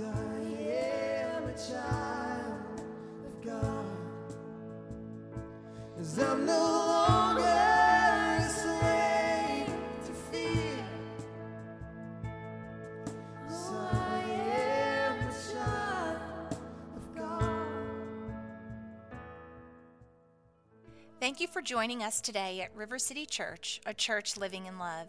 I am a child of God. 'Cause I'm no longer a slave to fear. I am a child of God. Thank you for joining us today at River City Church, a church living in love.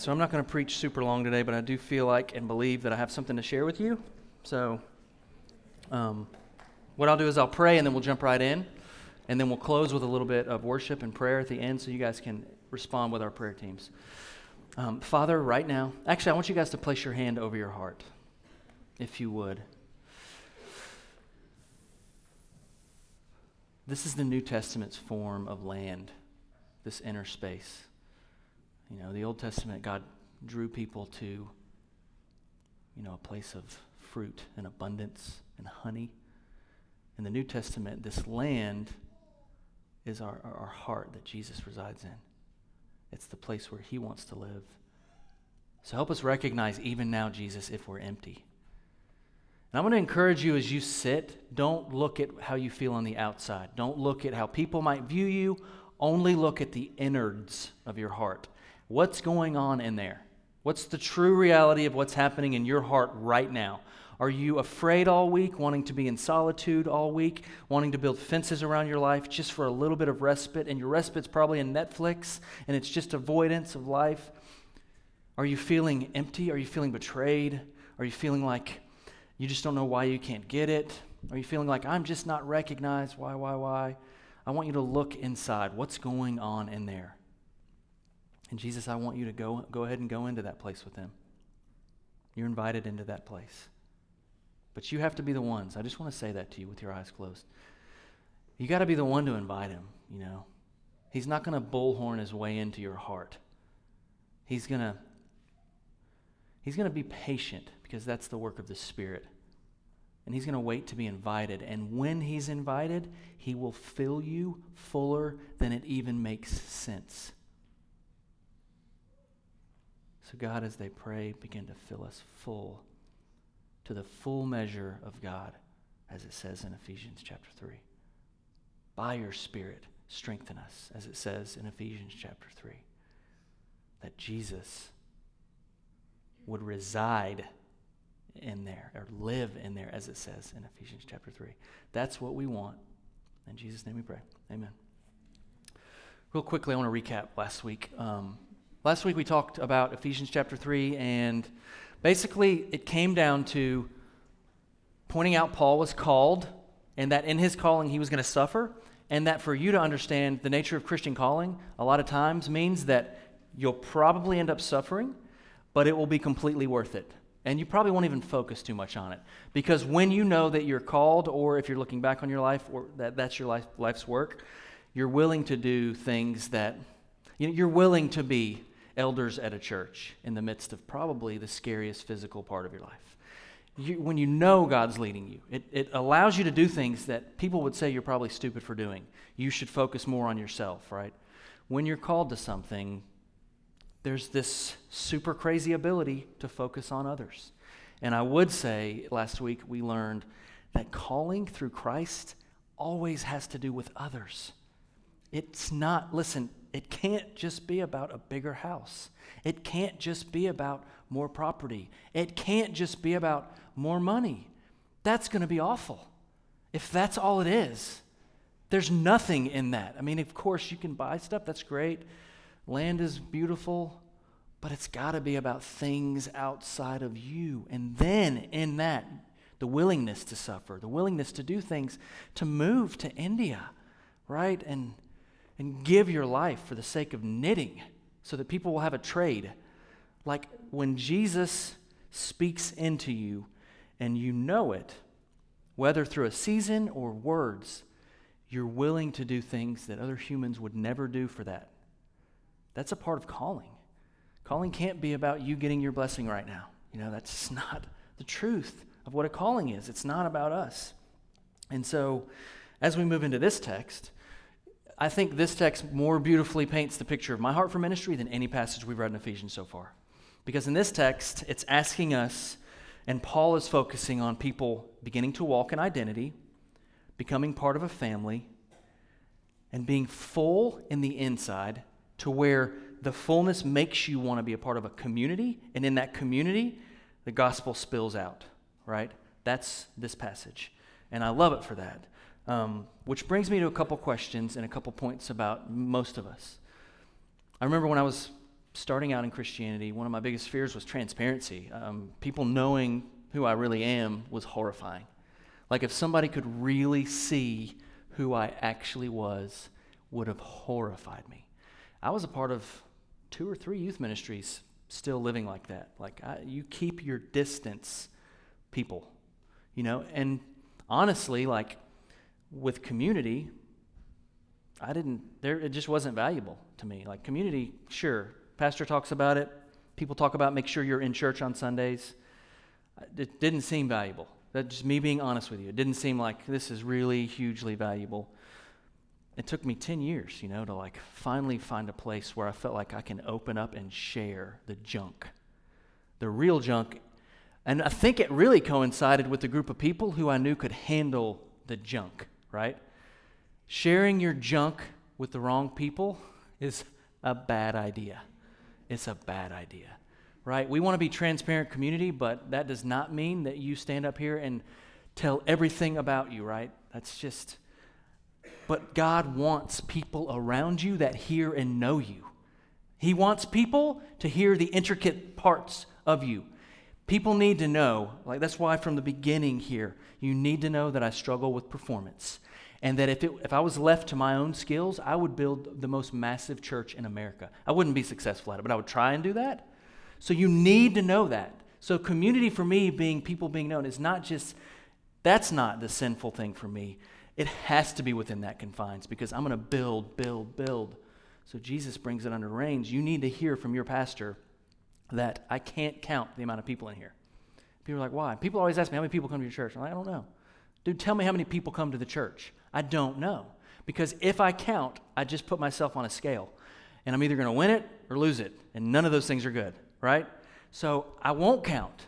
So I'm not going to preach super long today, but I do feel like and believe that I have something to share with you. So, um, what I'll do is I'll pray and then we'll jump right in. And then we'll close with a little bit of worship and prayer at the end so you guys can respond with our prayer teams. Um, Father, right now, actually, I want you guys to place your hand over your heart, if you would. This is the New Testament's form of land, this inner space. You know, the Old Testament, God drew people to, you know, a place of fruit and abundance and honey. In the New Testament, this land is our, our, heart that Jesus resides in. It's the place where he wants to live. So help us recognize, even now, Jesus, if we're empty. And I'm going to encourage you as you sit, don't look at how you feel on the outside. Don't look at how people might view you. Only look at the innards of your heart. What's going on in there? What's the true reality of what's happening in your heart right now? Are you afraid all week, wanting to be in solitude all week, wanting to build fences around your life just for a little bit of respite? And your respite's probably in Netflix and it's just avoidance of life. Are you feeling empty? Are you feeling betrayed? Are you feeling like you just don't know why you can't get it? Are you feeling like I'm just not recognized? Why, why, why? I want you to look inside. What's going on in there? And Jesus, I want you to go, go ahead and go into that place with Him. You're invited into that place. But you have to be the ones. I just want to say that to you with your eyes closed. You got to be the one to invite Him, you know. He's not going to bullhorn his way into your heart. He's going to He's going to be patient because that's the work of the Spirit. And he's going to wait to be invited. And when he's invited, he will fill you fuller than it even makes sense. So, God, as they pray, begin to fill us full to the full measure of God, as it says in Ephesians chapter 3. By your Spirit, strengthen us, as it says in Ephesians chapter 3. That Jesus would reside in there or live in there, as it says in Ephesians chapter 3. That's what we want. In Jesus' name we pray. Amen. Real quickly, I want to recap last week. Um, last week we talked about Ephesians chapter 3, and basically it came down to pointing out Paul was called, and that in his calling he was going to suffer, and that for you to understand the nature of Christian calling, a lot of times means that you'll probably end up suffering, but it will be completely worth it. And you probably won't even focus too much on it. Because when you know that you're called, or if you're looking back on your life, or that that's your life, life's work, you're willing to do things that, you know, you're willing to be elders at a church in the midst of probably the scariest physical part of your life. you, when you know God's leading you. It, it allows you to do things that people would say you're probably stupid for doing. You should focus more on yourself, right? When you're called to something, there's this super crazy ability to focus on others. And I would say last week we learned that calling through Christ always has to do with others. It's not, listen, it can't just be about a bigger house. It can't just be about more property. It can't just be about more money. That's going to be awful. If that's all it is, there's nothing in that. I mean, of course, you can buy stuff, that's great. Land is beautiful, but it's got to be about things outside of you. And then in that, the willingness to suffer, the willingness to do things, to move to India, right? And, and give your life for the sake of knitting so that people will have a trade. Like when Jesus speaks into you and you know it, whether through a season or words, you're willing to do things that other humans would never do for that. That's a part of calling. Calling can't be about you getting your blessing right now. You know, that's not the truth of what a calling is. It's not about us. And so, as we move into this text, I think this text more beautifully paints the picture of my heart for ministry than any passage we've read in Ephesians so far. Because in this text, it's asking us, and Paul is focusing on people beginning to walk in identity, becoming part of a family, and being full in the inside to where the fullness makes you want to be a part of a community, and in that community, the gospel spills out, right? That's this passage. And I love it for that. Um, which brings me to a couple questions and a couple points about most of us. I remember when I was starting out in Christianity, one of my biggest fears was transparency. Um, people knowing who I really am was horrifying. Like if somebody could really see who I actually was, would have horrified me. I was a part of two or three youth ministries still living like that. Like I, you keep your distance, people, you know. And honestly, like with community, I didn't. There, it just wasn't valuable to me. Like community, sure, pastor talks about it. People talk about make sure you're in church on Sundays. It didn't seem valuable. That's just me being honest with you. It didn't seem like this is really hugely valuable it took me 10 years, you know, to like finally find a place where I felt like I can open up and share the junk, the real junk. And I think it really coincided with a group of people who I knew could handle the junk, right? Sharing your junk with the wrong people is a bad idea. It's a bad idea, right? We want to be transparent community, but that does not mean that you stand up here and tell everything about you, right? That's just but God wants people around you that hear and know you. He wants people to hear the intricate parts of you. People need to know, like that's why from the beginning here, you need to know that I struggle with performance. And that if, it, if I was left to my own skills, I would build the most massive church in America. I wouldn't be successful at it, but I would try and do that. So you need to know that. So community for me, being people being known, is not just, that's not the sinful thing for me. It has to be within that confines because I'm going to build, build, build. So Jesus brings it under range. You need to hear from your pastor that I can't count the amount of people in here. People are like, why? People always ask me, how many people come to your church? I'm like, I don't know. Dude, tell me how many people come to the church. I don't know. Because if I count, I just put myself on a scale. And I'm either going to win it or lose it. And none of those things are good, right? So I won't count.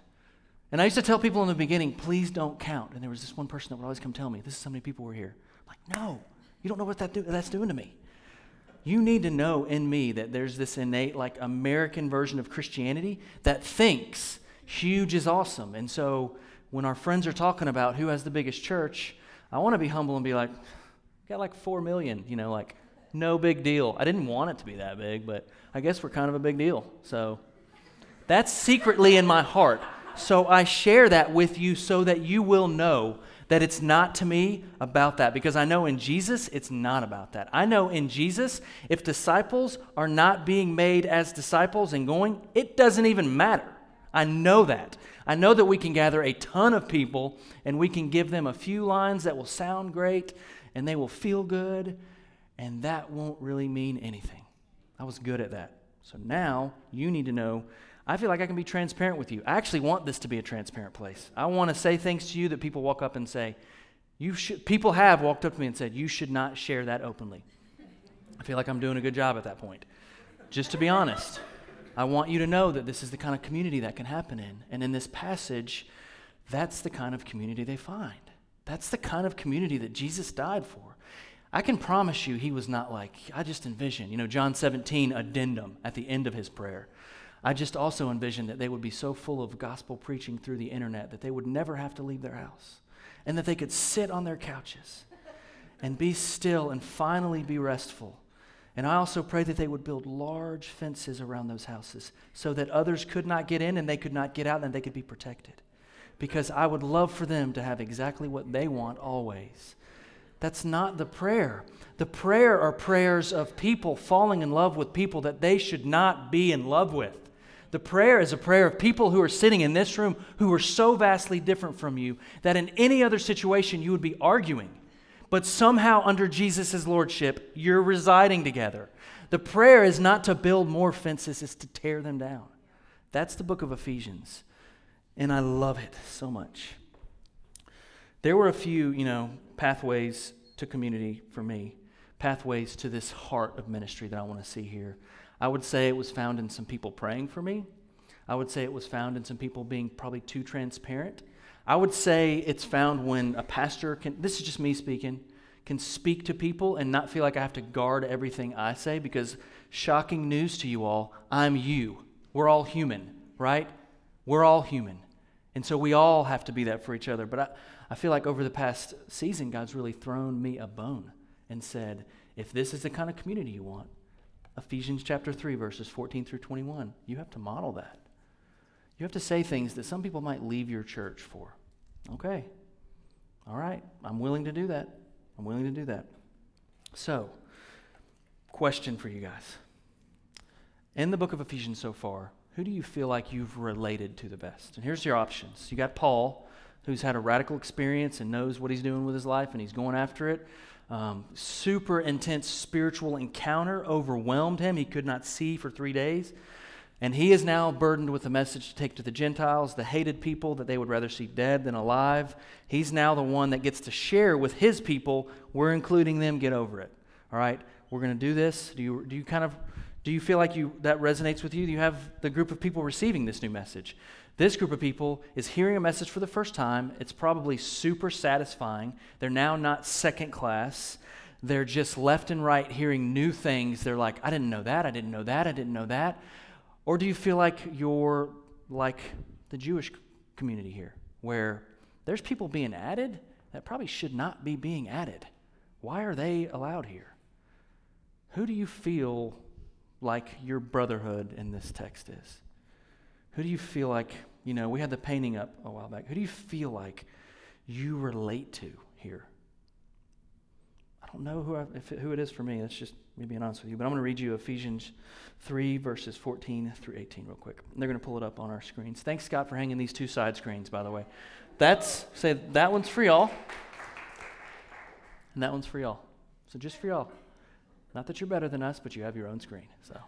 And I used to tell people in the beginning, please don't count. And there was this one person that would always come tell me, this is how many people were here. I'm like, no, you don't know what that do- that's doing to me. You need to know in me that there's this innate, like, American version of Christianity that thinks huge is awesome. And so when our friends are talking about who has the biggest church, I want to be humble and be like, got like four million, you know, like, no big deal. I didn't want it to be that big, but I guess we're kind of a big deal. So that's secretly in my heart. So I share that with you so that you will know that it's not to me about that because I know in Jesus it's not about that. I know in Jesus, if disciples are not being made as disciples and going, it doesn't even matter. I know that. I know that we can gather a ton of people and we can give them a few lines that will sound great and they will feel good, and that won't really mean anything. I was good at that. So now you need to know I feel like I can be transparent with you. I actually want this to be a transparent place. I want to say things to you that people walk up and say, you should, people have walked up to me and said, you should not share that openly. I feel like I'm doing a good job at that point. Just to be honest, I want you to know that this is the kind of community that can happen in. And in this passage, that's the kind of community they find. That's the kind of community that Jesus died for. I can promise you he was not like, I just envision, you know, John 17 addendum at the end of his prayer. I just also envisioned that they would be so full of gospel preaching through the internet that they would never have to leave their house and that they could sit on their couches and be still and finally be restful. And I also pray that they would build large fences around those houses so that others could not get in and they could not get out and they could be protected. Because I would love for them to have exactly what they want always. That's not the prayer. The prayer are prayers of people falling in love with people that they should not be in love with. The prayer is a prayer of people who are sitting in this room who are so vastly different from you that in any other situation you would be arguing. But somehow, under Jesus' lordship, you're residing together. The prayer is not to build more fences, it's to tear them down. That's the book of Ephesians. And I love it so much. There were a few, you know, pathways to community for me, pathways to this heart of ministry that I want to see here. I would say it was found in some people praying for me. I would say it was found in some people being probably too transparent. I would say it's found when a pastor can, this is just me speaking, can speak to people and not feel like I have to guard everything I say because shocking news to you all, I'm you. We're all human, right? We're all human. And so we all have to be that for each other. But I, I feel like over the past season, God's really thrown me a bone and said, if this is the kind of community you want, Ephesians chapter 3, verses 14 through 21. You have to model that. You have to say things that some people might leave your church for. Okay. All right. I'm willing to do that. I'm willing to do that. So, question for you guys. In the book of Ephesians so far, who do you feel like you've related to the best? And here's your options. You got Paul, who's had a radical experience and knows what he's doing with his life and he's going after it um, super intense spiritual encounter overwhelmed him. He could not see for three days. And he is now burdened with a message to take to the Gentiles, the hated people that they would rather see dead than alive. He's now the one that gets to share with his people. We're including them. Get over it. All right, we're going to do this. Do you, do you kind of do you feel like you that resonates with you? Do you have the group of people receiving this new message? This group of people is hearing a message for the first time. It's probably super satisfying. They're now not second class. They're just left and right hearing new things. They're like, I didn't know that. I didn't know that. I didn't know that. Or do you feel like you're like the Jewish community here, where there's people being added that probably should not be being added? Why are they allowed here? Who do you feel like your brotherhood in this text is? Who do you feel like, you know, we had the painting up a while back. Who do you feel like you relate to here? I don't know who, I, it, who it is for me. That's just me being honest with you. But I'm going to read you Ephesians 3, verses 14 through 18, real quick. And they're going to pull it up on our screens. Thanks, Scott, for hanging these two side screens, by the way. That's, say, that one's for y'all. And that one's for y'all. So just for y'all. Not that you're better than us, but you have your own screen. So.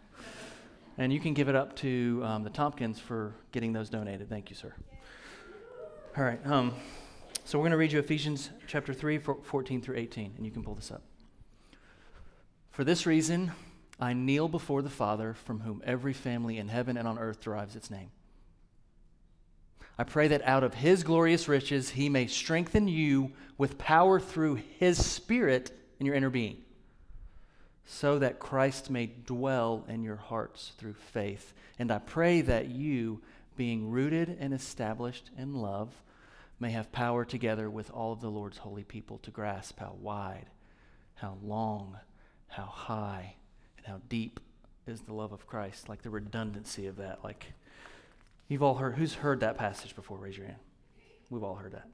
And you can give it up to um, the Tompkins for getting those donated. Thank you, sir. All right. Um, so we're going to read you Ephesians chapter 3, 14 through 18, and you can pull this up. For this reason, I kneel before the Father, from whom every family in heaven and on earth derives its name. I pray that out of his glorious riches he may strengthen you with power through his Spirit in your inner being so that Christ may dwell in your hearts through faith. And I pray that you, being rooted and established in love, may have power together with all of the Lord's holy people to grasp how wide, how long, how high, and how deep is the love of Christ. Like the redundancy of that. Like, you've all heard, who's heard that passage before? Raise your hand. We've all heard that.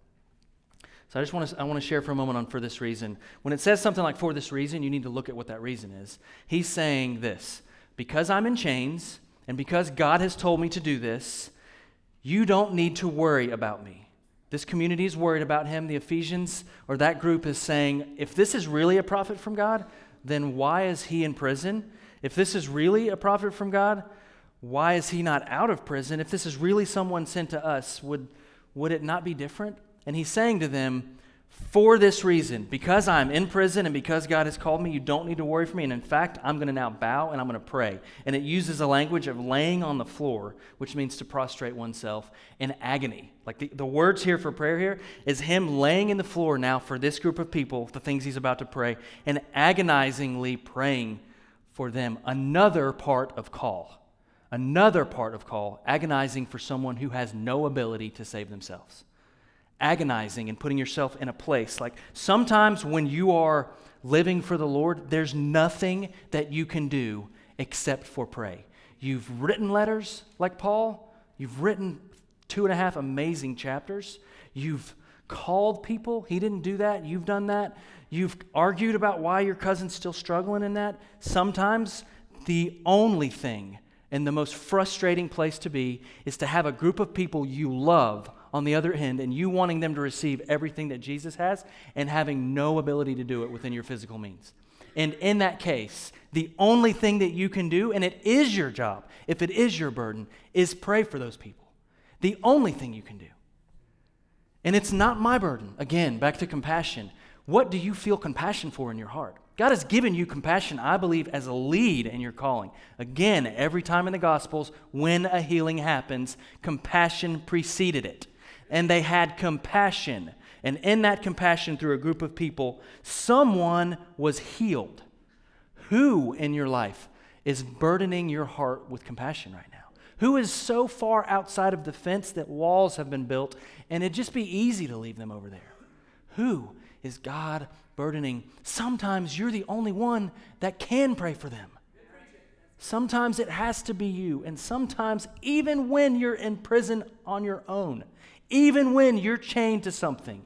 So I just want to I want to share for a moment on for this reason. When it says something like for this reason, you need to look at what that reason is. He's saying this, because I'm in chains and because God has told me to do this, you don't need to worry about me. This community is worried about him. The Ephesians or that group is saying, if this is really a prophet from God, then why is he in prison? If this is really a prophet from God, Why is he not out of prison? If this is really someone sent to us, would, would it not be different? And he's saying to them, For this reason, because I'm in prison and because God has called me, you don't need to worry for me. And in fact, I'm going to now bow and I'm going to pray. And it uses a language of laying on the floor, which means to prostrate oneself in agony. Like the, the words here for prayer here is him laying in the floor now for this group of people, the things he's about to pray, and agonizingly praying for them. Another part of call. Another part of call, agonizing for someone who has no ability to save themselves. Agonizing and putting yourself in a place. Like sometimes when you are living for the Lord, there's nothing that you can do except for pray. You've written letters like Paul, you've written two and a half amazing chapters, you've called people. He didn't do that. You've done that. You've argued about why your cousin's still struggling in that. Sometimes the only thing and the most frustrating place to be is to have a group of people you love on the other end and you wanting them to receive everything that Jesus has and having no ability to do it within your physical means. And in that case, the only thing that you can do, and it is your job, if it is your burden, is pray for those people. The only thing you can do. And it's not my burden. Again, back to compassion. What do you feel compassion for in your heart? God has given you compassion, I believe, as a lead in your calling. Again, every time in the Gospels, when a healing happens, compassion preceded it. And they had compassion. And in that compassion, through a group of people, someone was healed. Who in your life is burdening your heart with compassion right now? Who is so far outside of the fence that walls have been built and it'd just be easy to leave them over there? Who is God burdening? Sometimes you're the only one that can pray for them. Sometimes it has to be you. And sometimes, even when you're in prison on your own, even when you're chained to something,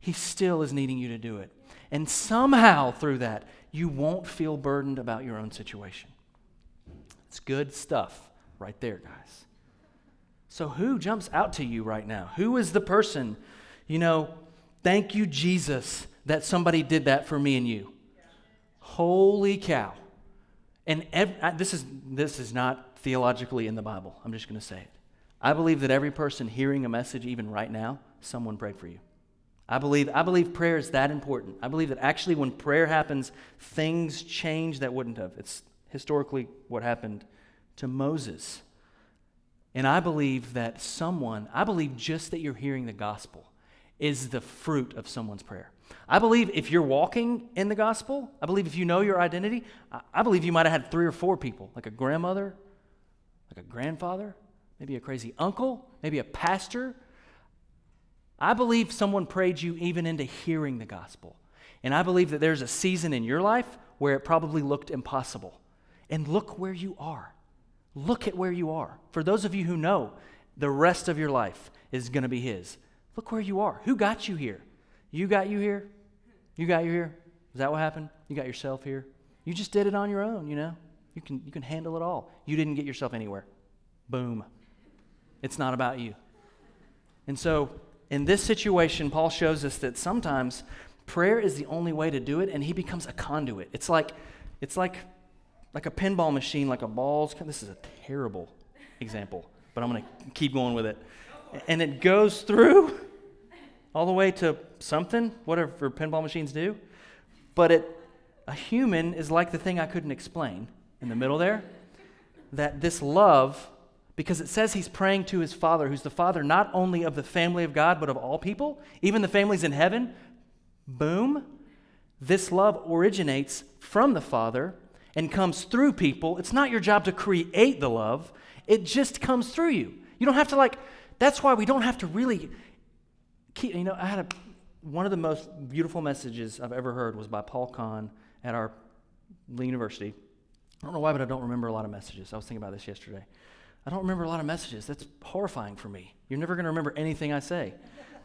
He still is needing you to do it. And somehow, through that, you won't feel burdened about your own situation. It's good stuff right there, guys. So, who jumps out to you right now? Who is the person, you know, thank you, Jesus, that somebody did that for me and you? Holy cow. And ev- I- this, is, this is not theologically in the Bible. I'm just going to say it. I believe that every person hearing a message, even right now, someone prayed for you. I believe, I believe prayer is that important. I believe that actually, when prayer happens, things change that wouldn't have. It's historically what happened to Moses. And I believe that someone, I believe just that you're hearing the gospel is the fruit of someone's prayer. I believe if you're walking in the gospel, I believe if you know your identity, I- believe you might have had three or four people, like a grandmother, like a grandfather, maybe a crazy uncle, maybe a pastor. I believe someone prayed you even into hearing the gospel. And I believe that there's a season in your life where it probably looked impossible. And look where you are. Look at where you are. For those of you who know, the rest of your life is going to be His. Look where you are. Who got you here? You got you here? You got you here? Is that what happened? You got yourself here? You just did it on your own, you know? You can, you can handle it all. You didn't get yourself anywhere. Boom. It's not about you. And so, in this situation, Paul shows us that sometimes prayer is the only way to do it, and he becomes a conduit. It's like, it's like, like a pinball machine, like a ball's. This is a terrible example, but I'm going to keep going with it. And it goes through all the way to something, whatever pinball machines do. But it, a human is like the thing I couldn't explain in the middle there. That this love because it says he's praying to his Father, who's the Father not only of the family of God, but of all people, even the families in heaven. Boom. This love originates from the Father and comes through people. It's not your job to create the love, it just comes through you. You don't have to, like, that's why we don't have to really keep, you know, I had a, one of the most beautiful messages I've ever heard was by Paul Kahn at our university. I don't know why, but I don't remember a lot of messages. I was thinking about this yesterday. I don't remember a lot of messages. That's horrifying for me. You're never going to remember anything I say.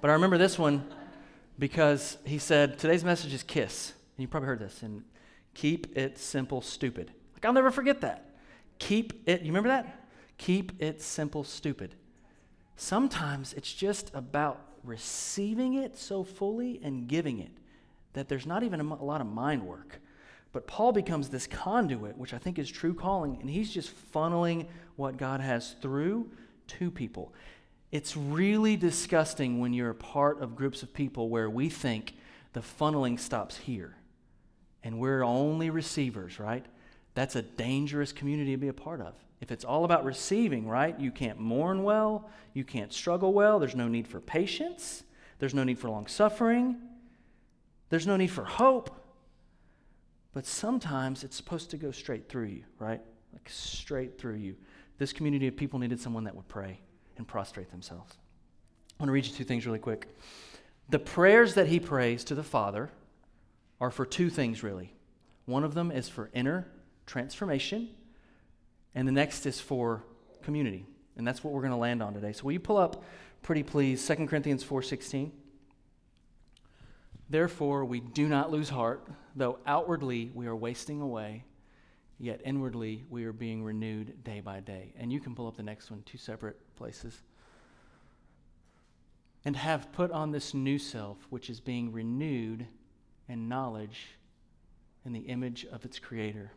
But I remember this one because he said, Today's message is kiss. And you probably heard this. And keep it simple, stupid. Like, I'll never forget that. Keep it, you remember that? Keep it simple, stupid. Sometimes it's just about receiving it so fully and giving it that there's not even a lot of mind work. But Paul becomes this conduit, which I think is true calling, and he's just funneling what God has through to people. It's really disgusting when you're a part of groups of people where we think the funneling stops here and we're only receivers, right? That's a dangerous community to be a part of. If it's all about receiving, right, you can't mourn well, you can't struggle well, there's no need for patience, there's no need for long suffering, there's no need for hope. But sometimes it's supposed to go straight through you, right? Like straight through you. This community of people needed someone that would pray and prostrate themselves. I want to read you two things really quick. The prayers that he prays to the Father are for two things, really. One of them is for inner transformation, and the next is for community. And that's what we're going to land on today. So will you pull up, pretty please, 2 Corinthians 4.16? Therefore, we do not lose heart, though outwardly we are wasting away, yet inwardly we are being renewed day by day. And you can pull up the next one, two separate places. And have put on this new self, which is being renewed in knowledge in the image of its creator.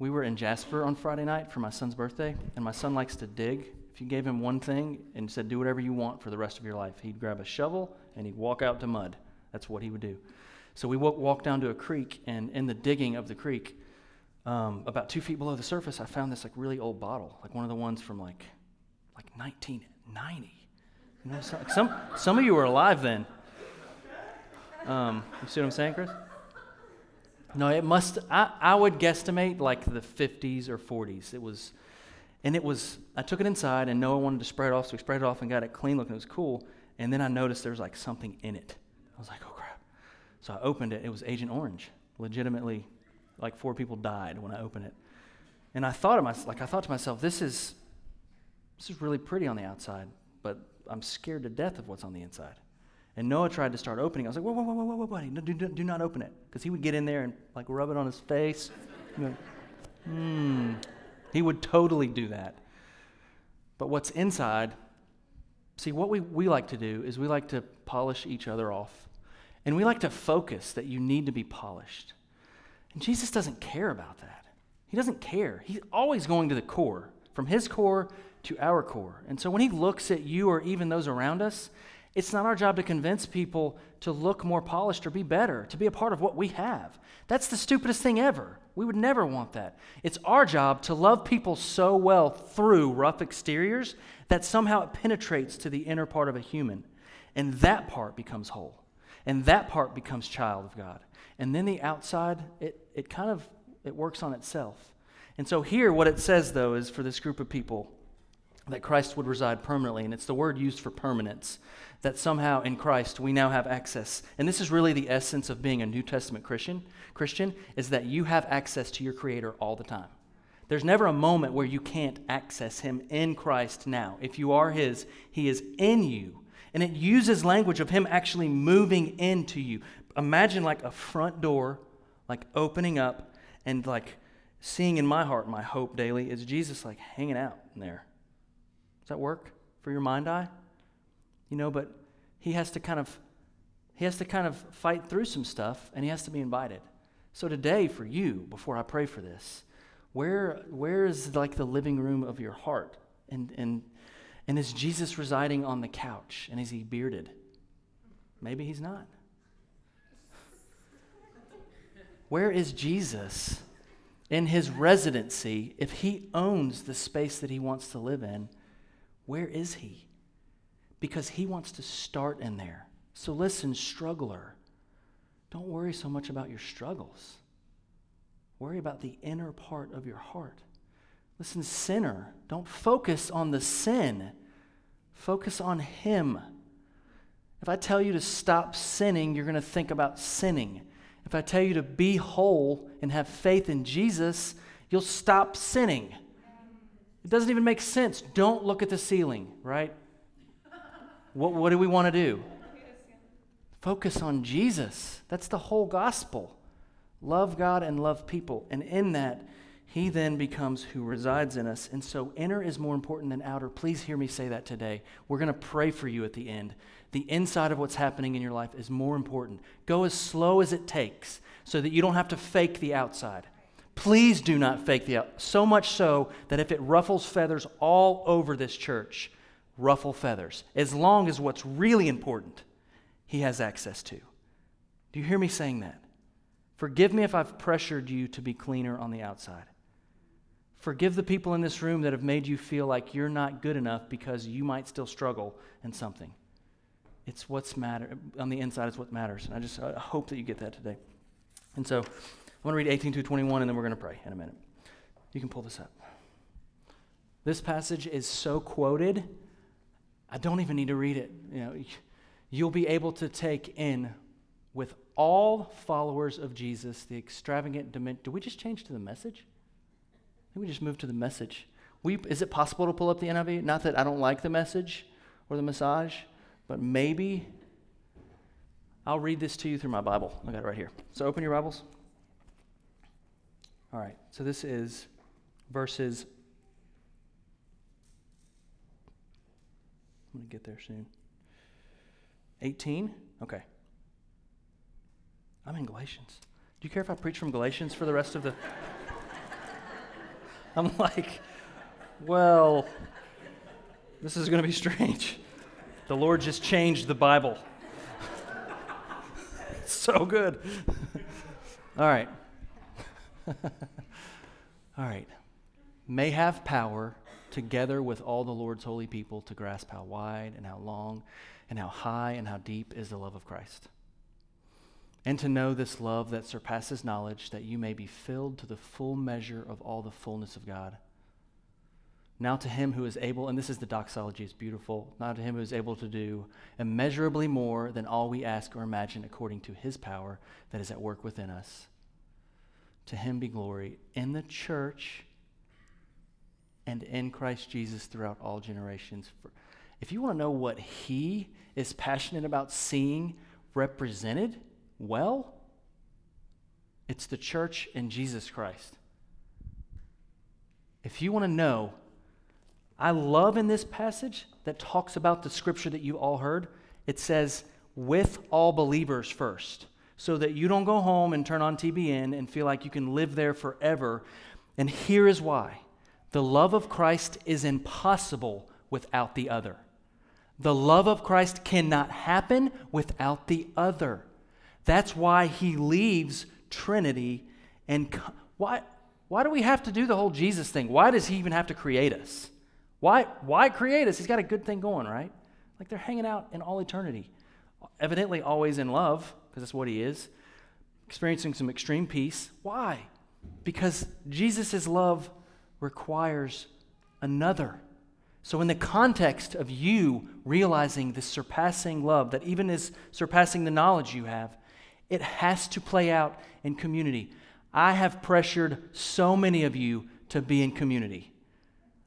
We were in Jasper on Friday night for my son's birthday, and my son likes to dig. If you gave him one thing and said, do whatever you want for the rest of your life, he'd grab a shovel and he'd walk out to mud. That's what he would do. So we walked down to a creek, and in the digging of the creek, um, about two feet below the surface, I found this like really old bottle, like one of the ones from like like 1990. You know, some some, of you were alive then. Um, you see what I'm saying, Chris? No, it must. I, I would guesstimate like the 50s or 40s. It was, and it was. I took it inside, and Noah wanted to spray it off, so we sprayed it off and got it clean looking. It was cool. And then I noticed there was like something in it. I was like, oh crap. So I opened it. It was Agent Orange. Legitimately, like four people died when I opened it. And I thought of myself, like I thought to myself, this is, this is really pretty on the outside, but I'm scared to death of what's on the inside. And Noah tried to start opening. I was like, whoa, whoa, whoa, whoa, whoa, buddy, no, do, do, not open it. Because he would get in there and like rub it on his face. Hmm. He would totally do that. But what's inside, see, what we, we like to do is we like to polish each other off. And we like to focus that you need to be polished. And Jesus doesn't care about that. He doesn't care. He's always going to the core, from his core to our core. And so when he looks at you or even those around us, it's not our job to convince people to look more polished or be better, to be a part of what we have. That's the stupidest thing ever. We would never want that. It's our job to love people so well through rough exteriors that somehow it penetrates to the inner part of a human. And that part becomes whole. And that part becomes child of God. And then the outside, it, it kind of it works on itself. And so here what it says though is for this group of people that Christ would reside permanently, and it's the word used for permanence, that somehow in Christ we now have access. And this is really the essence of being a New Testament Christian, Christian is that you have access to your creator all the time. There's never a moment where you can't access him in Christ now. If you are his, he is in you. And it uses language of him actually moving into you. Imagine like a front door, like opening up and like seeing in my heart, my hope daily is Jesus like hanging out in there Does that work for your mind eye? You know, but he has to kind of he has to kind of fight through some stuff and he has to be invited. So today for you, before I pray for this, where where is like the living room of your heart? And and and is Jesus residing on the couch? And is he bearded? Maybe he's not. Where is Jesus in his residency if he owns the space that he wants to live in? Where is he? Because he wants to start in there. So listen, struggler, don't worry so much about your struggles. Worry about the inner part of your heart. Listen, sinner, don't focus on the sin, focus on him. If I tell you to stop sinning, you're going to think about sinning. If I tell you to be whole and have faith in Jesus, you'll stop sinning. It doesn't even make sense. Don't look at the ceiling, right? What, what do we want to do? Focus on Jesus. That's the whole gospel. Love God and love people. And in that, he then becomes who resides in us. And so inner is more important than outer. Please hear me say that today. We're going to pray for you at the end. The inside of what's happening in your life is more important. Go as slow as it takes so that you don't have to fake the outside. Please do not fake the out. So much so that if it ruffles feathers all over this church, ruffle feathers. As long as what's really important, he has access to. Do you hear me saying that? Forgive me if I've pressured you to be cleaner on the outside. Forgive the people in this room that have made you feel like you're not good enough because you might still struggle in something. It's what's matter on the inside is what matters. And I just I hope that you get that today. And so I'm going to read 18 to 21 and then we're going to pray in a minute. You can pull this up. This passage is so quoted, I don't even need to read it. You know, you'll be able to take in with all followers of Jesus the extravagant dimension. Do we just change to the message? Think we just move to the message. We, is it possible to pull up the NIV? Not that I don't like the message or the massage, but maybe I'll read this to you through my Bible. I got it right here. So open your Bibles. All right. So this is verses. I'm going to get there soon. 18? Okay. I'm in Galatians. Do you care if I preach from Galatians for the rest of the. I'm like, well, this is going to be strange. The Lord just changed the Bible. so good. All right. all right. May have power together with all the Lord's holy people to grasp how wide and how long and how high and how deep is the love of Christ. And to know this love that surpasses knowledge, that you may be filled to the full measure of all the fullness of God. Now to him who is able, and this is the doxology, it's beautiful. Now to him who is able to do immeasurably more than all we ask or imagine according to his power that is at work within us. To him be glory in the church and in Christ Jesus throughout all generations. If you want to know what he is passionate about seeing represented, well, it's the church in Jesus Christ. If you want to know, I love in this passage that talks about the scripture that you all heard. It says, with all believers first, so that you don't go home and turn on TBN and feel like you can live there forever. And here is why the love of Christ is impossible without the other. The love of Christ cannot happen without the other. That's why he leaves Trinity and why why do we have to do the whole Jesus thing? Why does he even have to create us? Why why create us? He's got a good thing going, right? Like they're hanging out in all eternity. Evidently always in love, because that's what he is. Experiencing some extreme peace. Why? Because Jesus' love requires another. So, in the context of you realizing this surpassing love that even is surpassing the knowledge you have, it has to play out in community. I have pressured so many of you to be in community.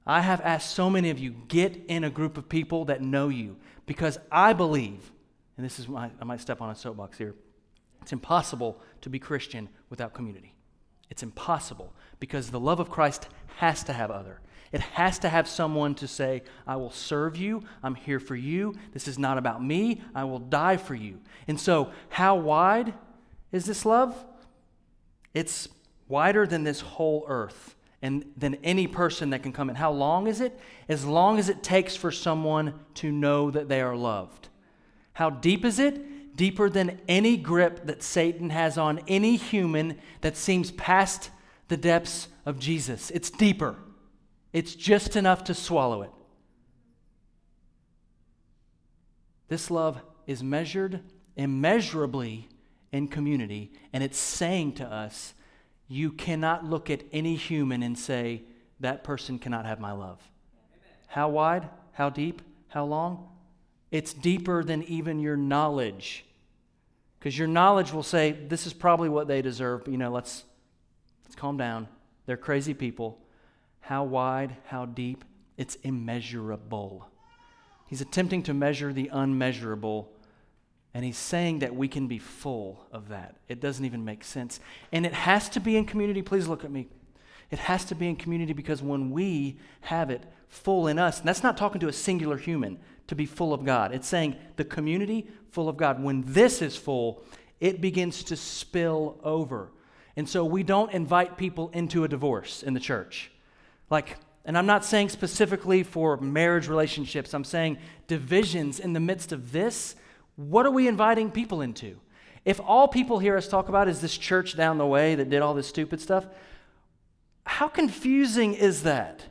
I have asked so many of you, get in a group of people that know you because I believe, and this is my, I might step on a soapbox here, it's impossible to be Christian without community. It's impossible because the love of Christ has to have other. It has to have someone to say, I will serve you. I'm here for you. This is not about me. I will die for you. And so, how wide is this love? It's wider than this whole earth and than any person that can come in. How long is it? As long as it takes for someone to know that they are loved. How deep is it? Deeper than any grip that Satan has on any human that seems past the depths of Jesus. It's deeper. It's just enough to swallow it. This love is measured immeasurably in community, and it's saying to us, you cannot look at any human and say, that person cannot have my love. Amen. How wide? How deep? How long? It's deeper than even your knowledge. Because your knowledge will say, this is probably what they deserve, but you know, let's, let's calm down. They're crazy people how wide, how deep, it's immeasurable. He's attempting to measure the unmeasurable, and he's saying that we can be full of that. It doesn't even make sense. And it has to be in community. Please look at me. It has to be in community because when we have it full in us, and that's not talking to a singular human to be full of God. It's saying the community full of God. When this is full, it begins to spill over. And so we don't invite people into a divorce in the church. Like, and I'm not saying specifically for marriage relationships, I'm saying divisions in the midst of this. What are we inviting people into? If all people hear us talk about is this church down the way that did all this stupid stuff, how confusing is that?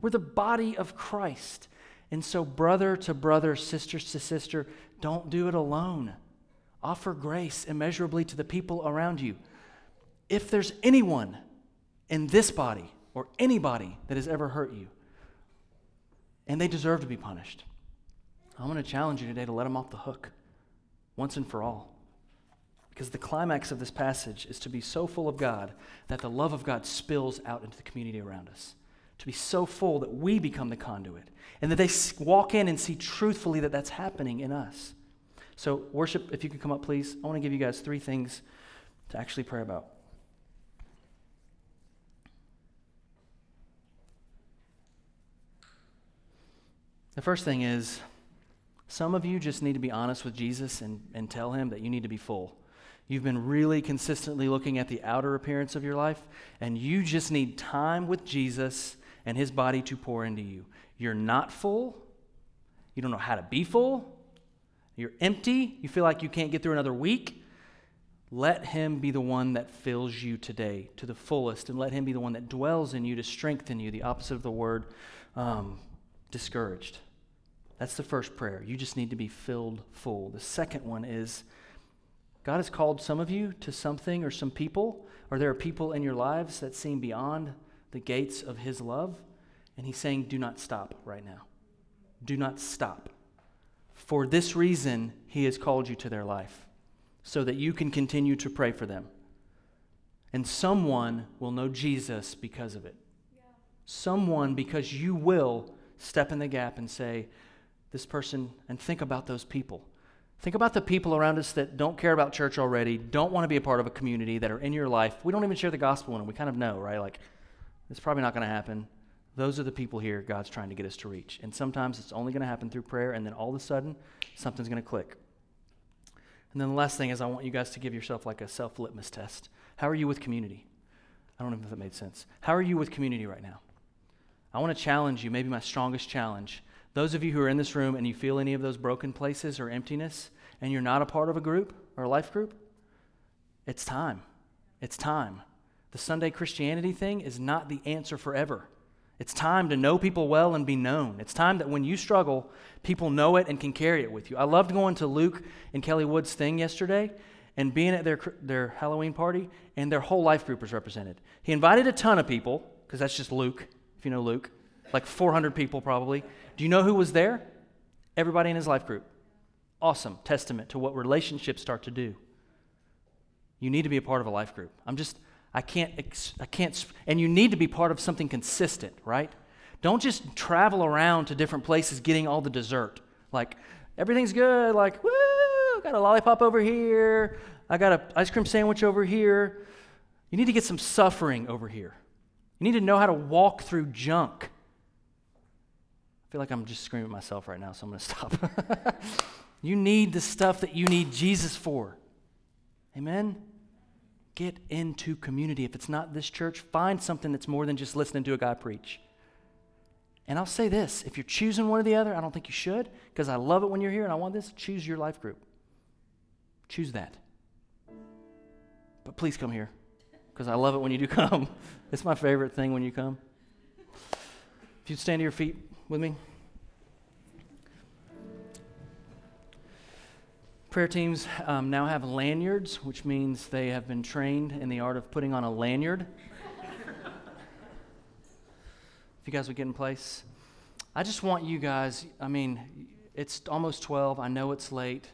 We're the body of Christ. And so, brother to brother, sister to sister, don't do it alone. Offer grace immeasurably to the people around you. If there's anyone in this body or anybody that has ever hurt you, and they deserve to be punished, I'm going to challenge you today to let them off the hook once and for all. Because the climax of this passage is to be so full of God that the love of God spills out into the community around us. To be so full that we become the conduit. And that they walk in and see truthfully that that's happening in us. So, worship, if you could come up, please. I want to give you guys three things to actually pray about. The first thing is some of you just need to be honest with Jesus and, and tell him that you need to be full. You've been really consistently looking at the outer appearance of your life, and you just need time with Jesus and his body to pour into you. You're not full. You don't know how to be full. You're empty. You feel like you can't get through another week. Let him be the one that fills you today to the fullest, and let him be the one that dwells in you to strengthen you. The opposite of the word um, discouraged. That's the first prayer. You just need to be filled full. The second one is God has called some of you to something or some people, or there are people in your lives that seem beyond the gates of His love. And He's saying, do not stop right now. Do not stop. For this reason, He has called you to their life, so that you can continue to pray for them. And someone will know Jesus because of it. Yeah. Someone, because you will step in the gap and say, This person, and think about those people. Think about the people around us that don't care about church already, don't want to be a part of a community, that are in your life. We don't even share the gospel in them. We kind of know, right? Like, it's probably not going to happen. Those are the people here God's trying to get us to reach. And sometimes it's only going to happen through prayer, and then all of a sudden, something's going to click. And then the last thing is, I want you guys to give yourself like a self litmus test. How are you with community? I don't even know if that made sense. How are you with community right now? I want to challenge you, maybe my strongest challenge, those of you who are in this room and you feel any of those broken places or emptiness, and you're not a part of a group or a life group, it's time. It's time. The Sunday Christianity thing is not the answer forever. It's time to know people well and be known. It's time that when you struggle, people know it and can carry it with you. I loved going to Luke and Kelly Wood's thing yesterday and being at their, their Halloween party, and their whole life group was represented. He invited a ton of people, because that's just Luke, if you know Luke, like 400 people probably. Do you know who was there? Everybody in his life group. Awesome testament to what relationships start to do. You need to be a part of a life group. I'm just, I can't, I can't, and you need to be part of something consistent, right? Don't just travel around to different places getting all the dessert. Like, everything's good, like, woo, got a lollipop over here, I got an ice cream sandwich over here. You need to get some suffering over here. You need to know how to walk through junk feel like I'm just screaming at myself right now, so I'm going to stop. you need the stuff that you need Jesus for. Amen? Get into community. If it's not this church, find something that's more than just listening to a guy preach. And I'll say this if you're choosing one or the other, I don't think you should, because I love it when you're here and I want this. Choose your life group. Choose that. But please come here, because I love it when you do come. it's my favorite thing when you come. If you'd stand to your feet with me? Prayer teams um, now have lanyards, which means they have been trained in the art of putting on a lanyard. if you guys would get in place. I just want you guys, I mean, it's almost 12. I know it's late.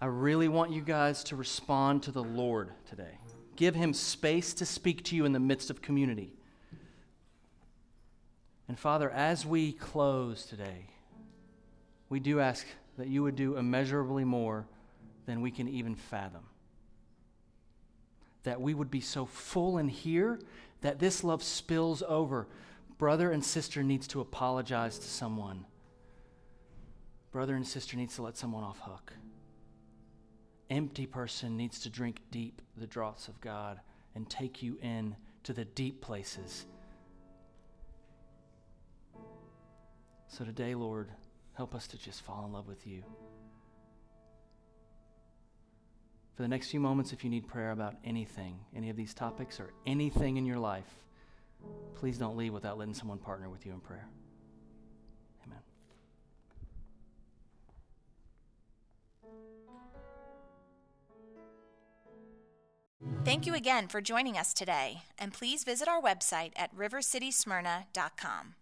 I really want you guys to respond to the Lord today. Give him space to speak to you in the midst of community. And Father, as we close today, we do ask that you would do immeasurably more than we can even fathom. that we would be so full in here that this love spills over. Brother and sister needs to apologize to someone. Brother and sister needs to let someone off hook. Empty person needs to drink deep the draughts of God and take you in to the deep places. So today, Lord, help us to just fall in love with you. For the next few moments, if you need prayer about anything, any of these topics, or anything in your life, please don't leave without letting someone partner with you in prayer. Amen. Thank you again for joining us today, and please visit our website at rivercitysmyrna.com.